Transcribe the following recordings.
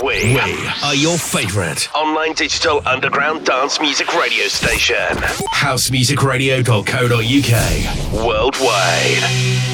We, are your favorite online digital underground dance music radio station. Housemusicradio.co.uk. Worldwide.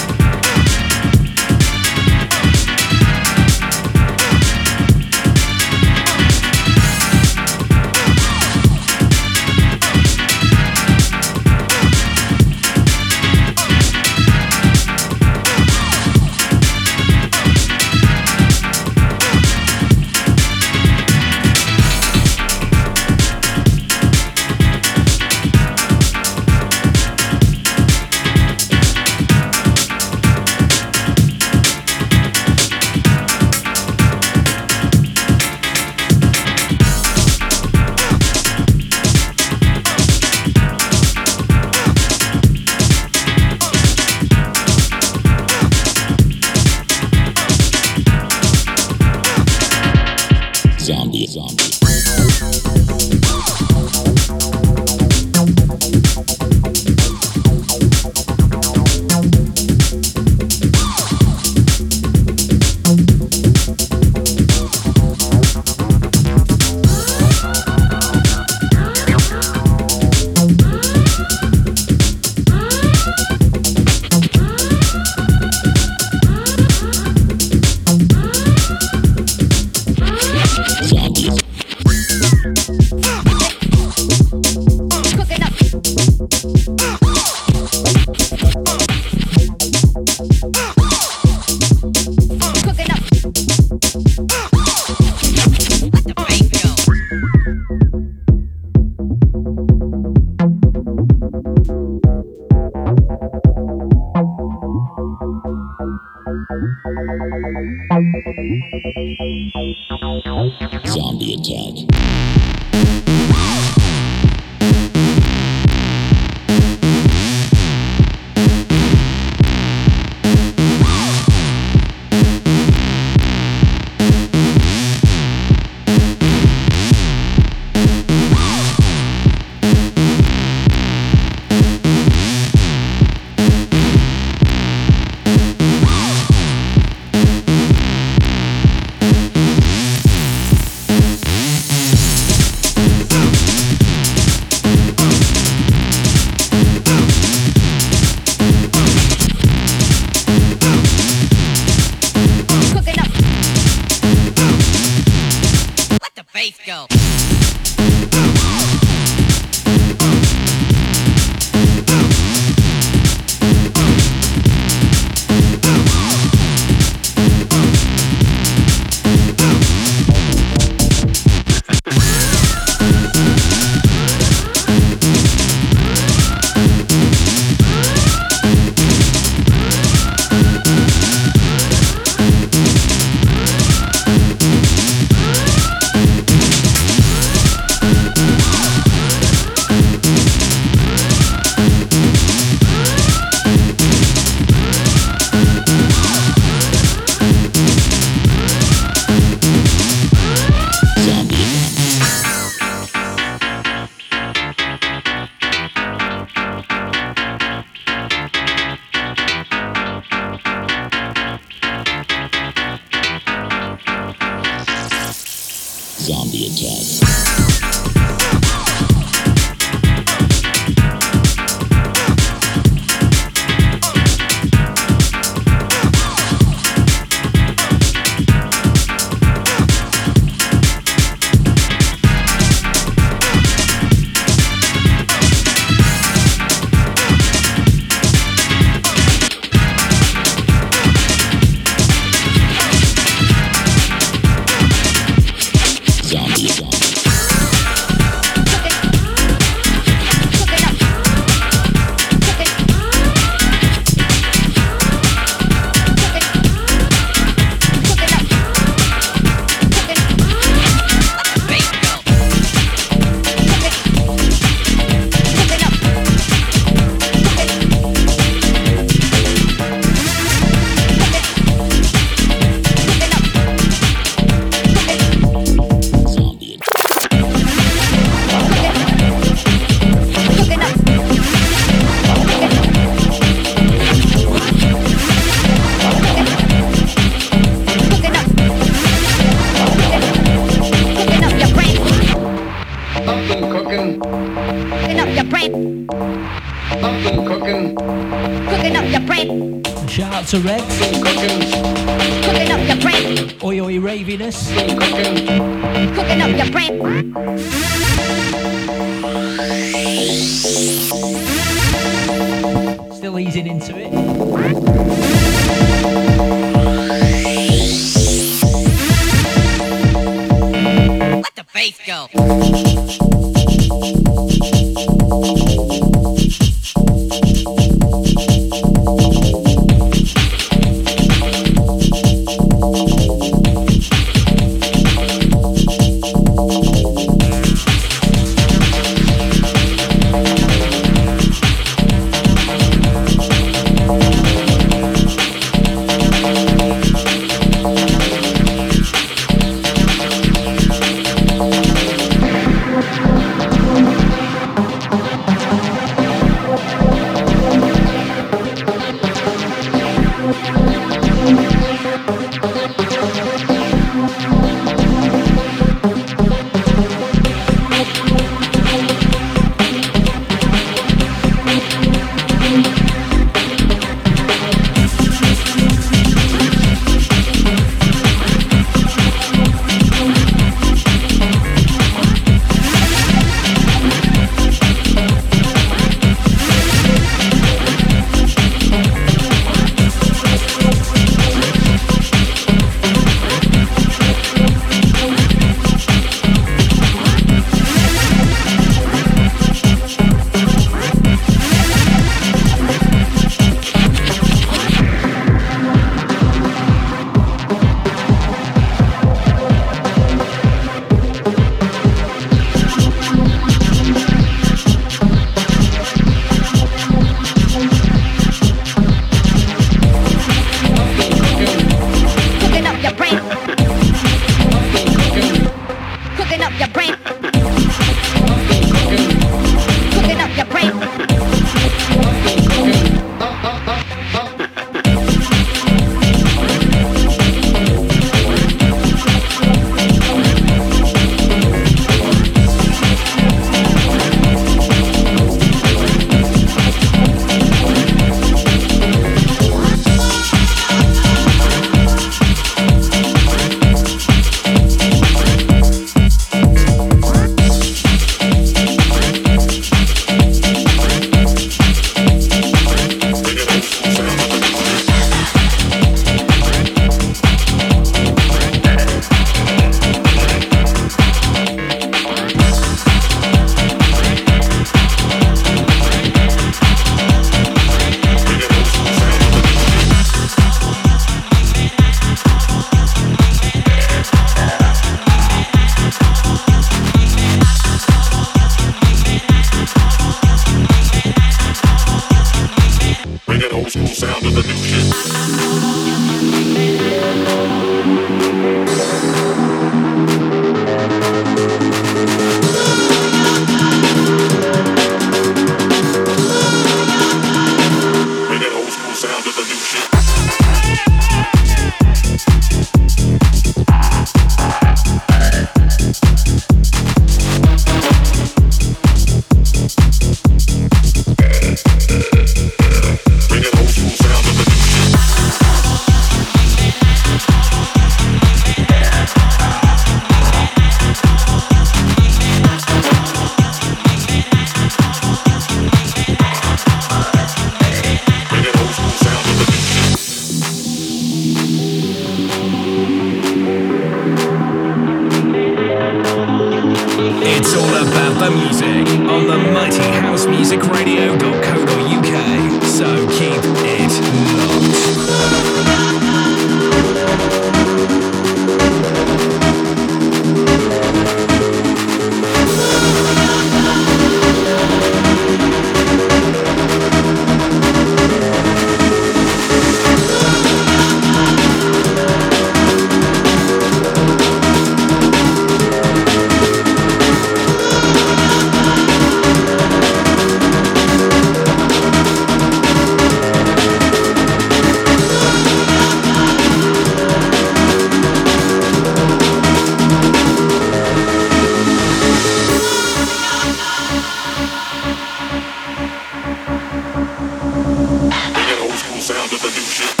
hoes gon' sound up a new shit.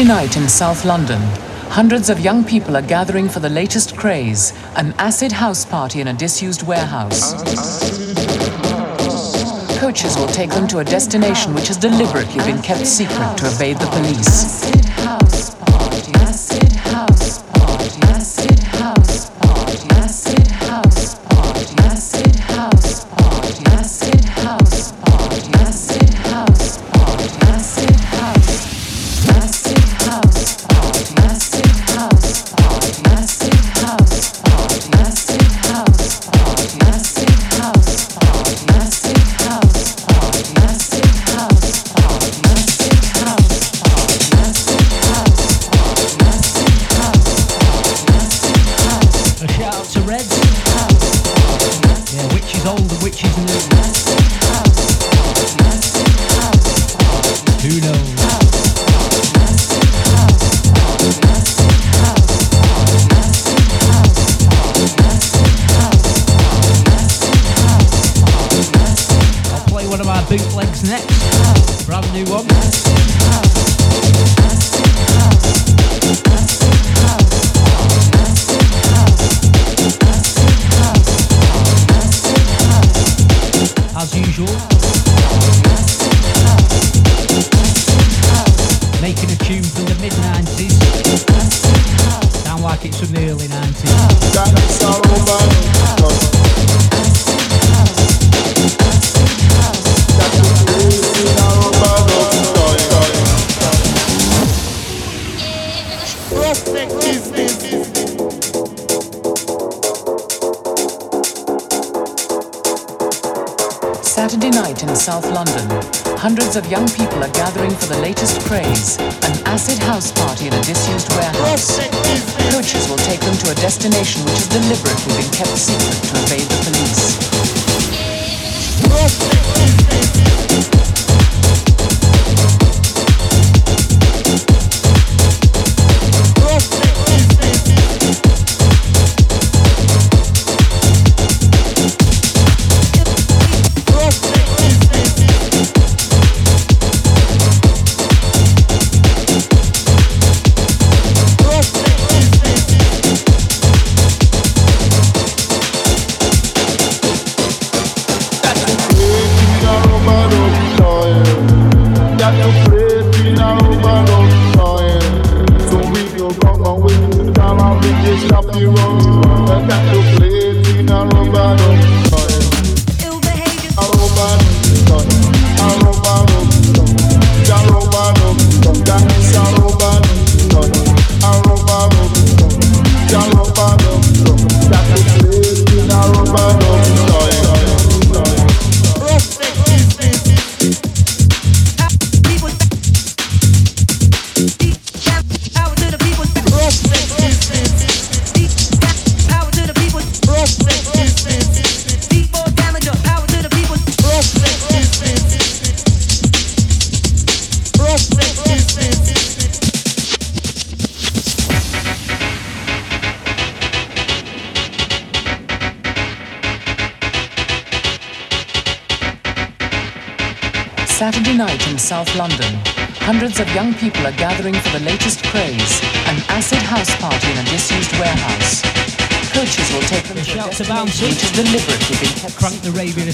Friday night in South London, hundreds of young people are gathering for the latest craze an acid house party in a disused warehouse. Coaches will take them to a destination which has deliberately been kept secret to evade the police. Arabian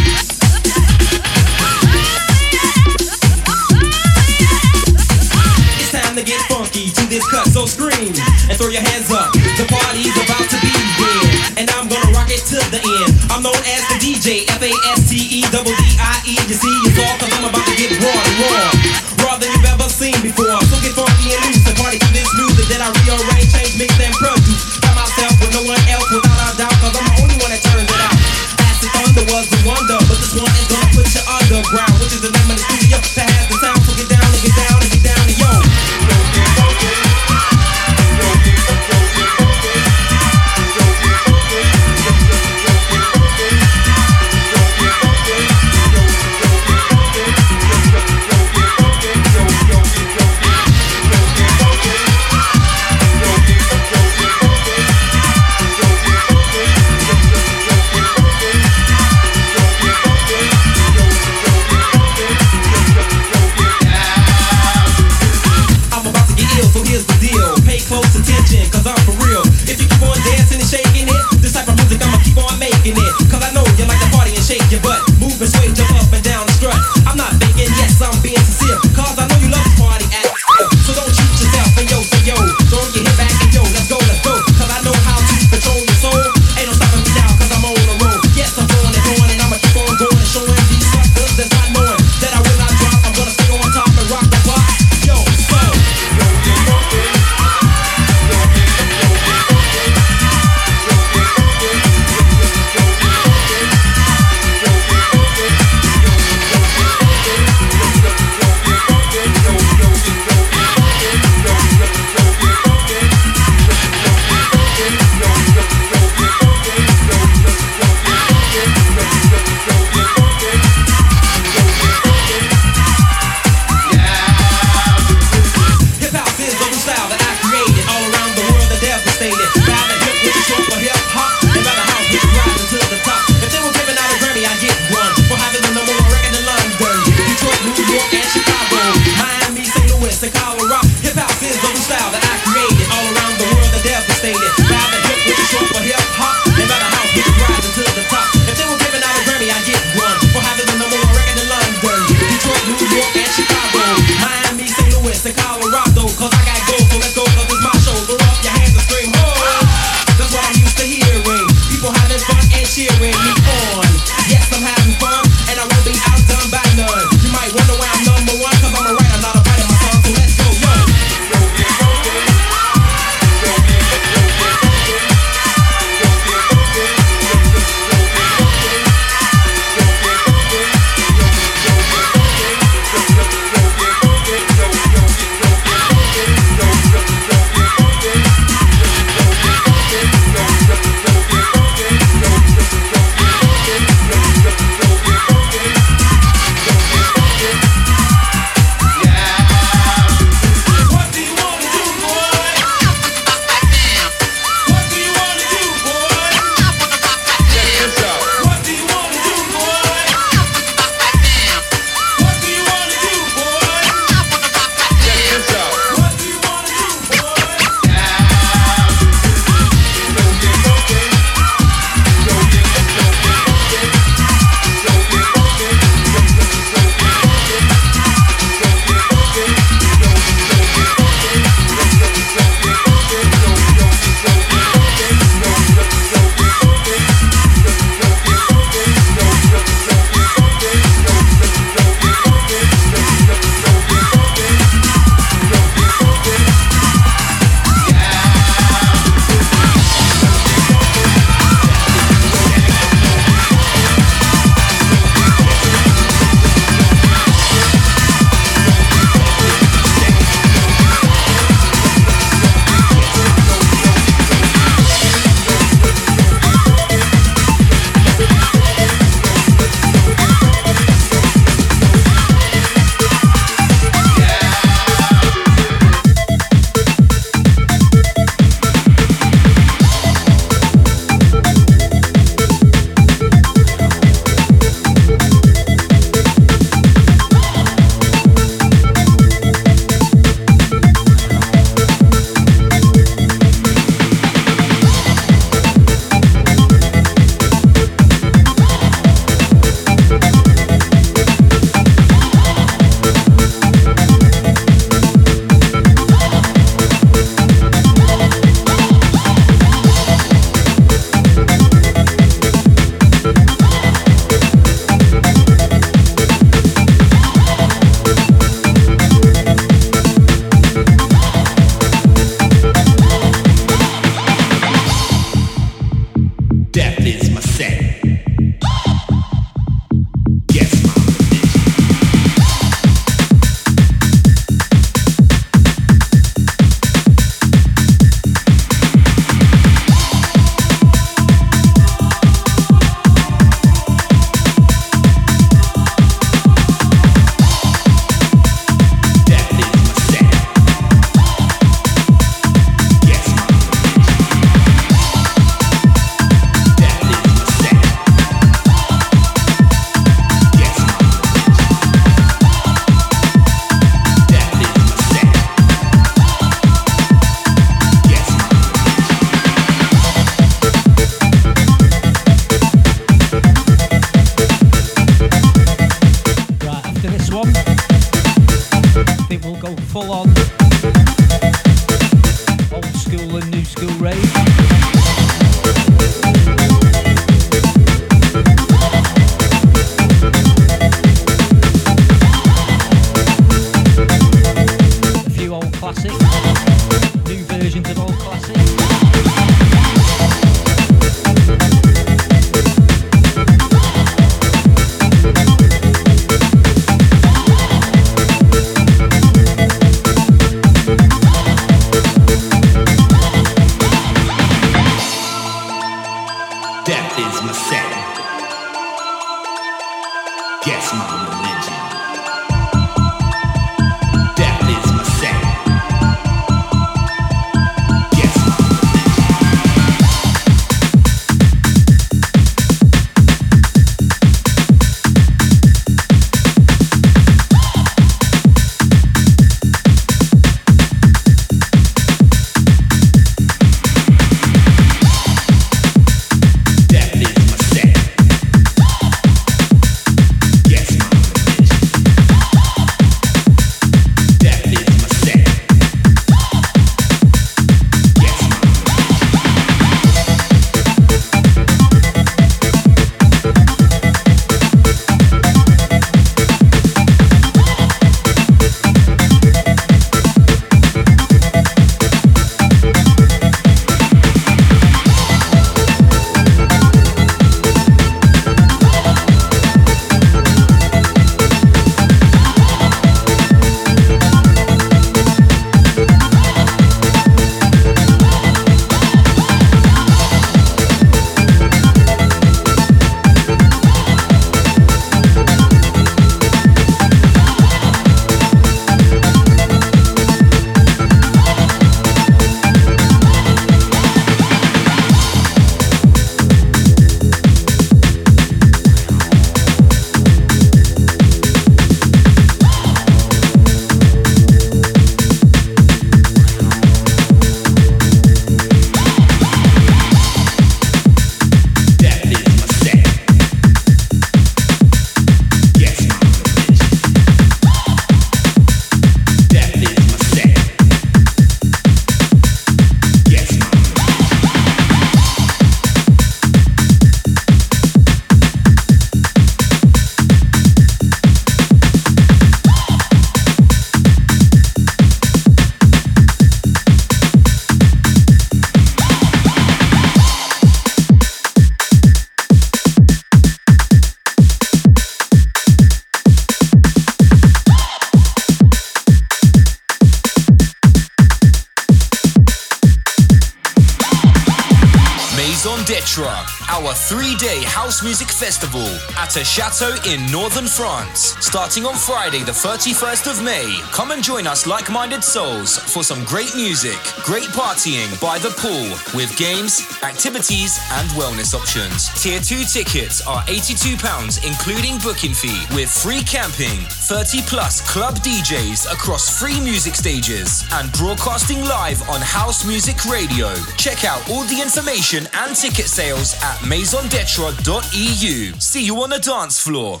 a chateau in northern France. Starting on Friday, the 31st of May. Come and join us, like minded souls, for some great music, great partying by the pool with games, activities, and wellness options. Tier 2 tickets are £82, including booking fee, with free camping, 30 plus club DJs across free music stages, and broadcasting live on House Music Radio. Check out all the information and ticket sales at maisondetra.eu. See you on the dance floor.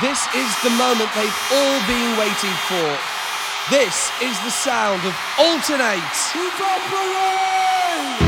This is the moment they've all been waiting for. This is the sound of Altern8.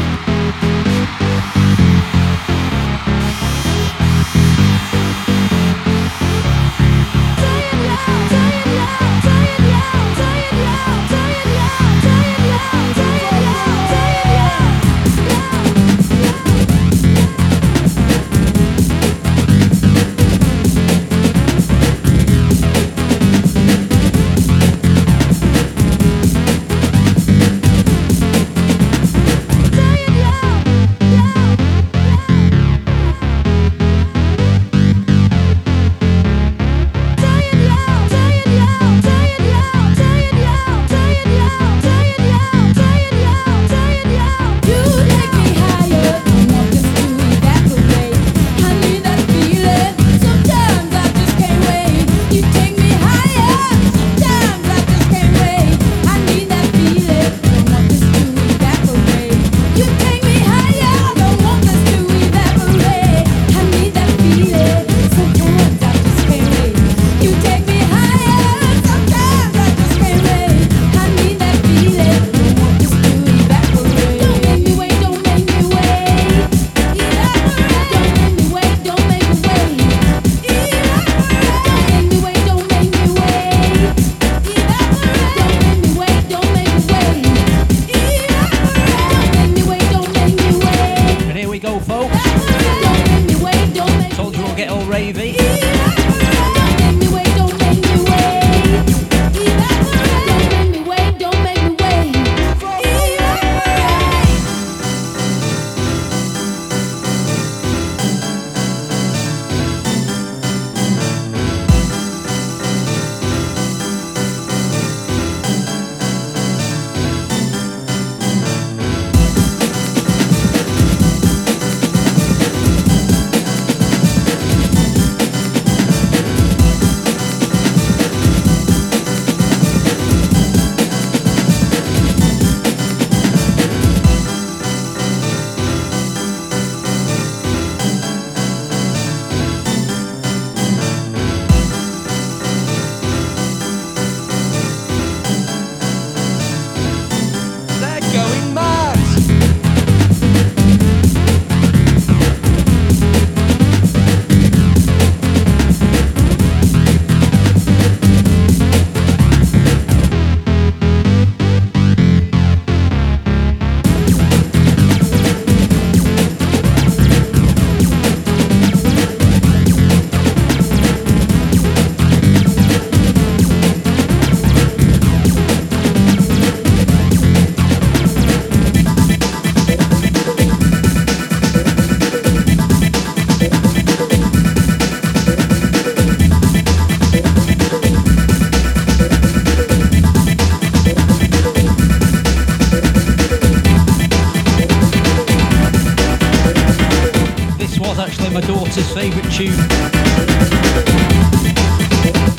actually my daughter's favourite tune.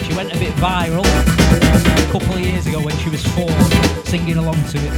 She went a bit viral a couple of years ago when she was four, singing along to it.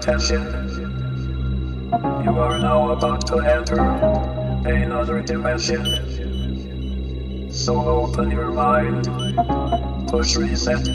Attention. You are now about to enter another dimension. So open your mind, push reset,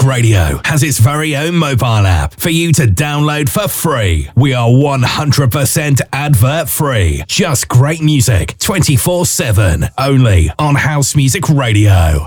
Radio has its very own mobile app for you to download for free. We are 100% advert free. Just great music 24 7 only on House Music Radio.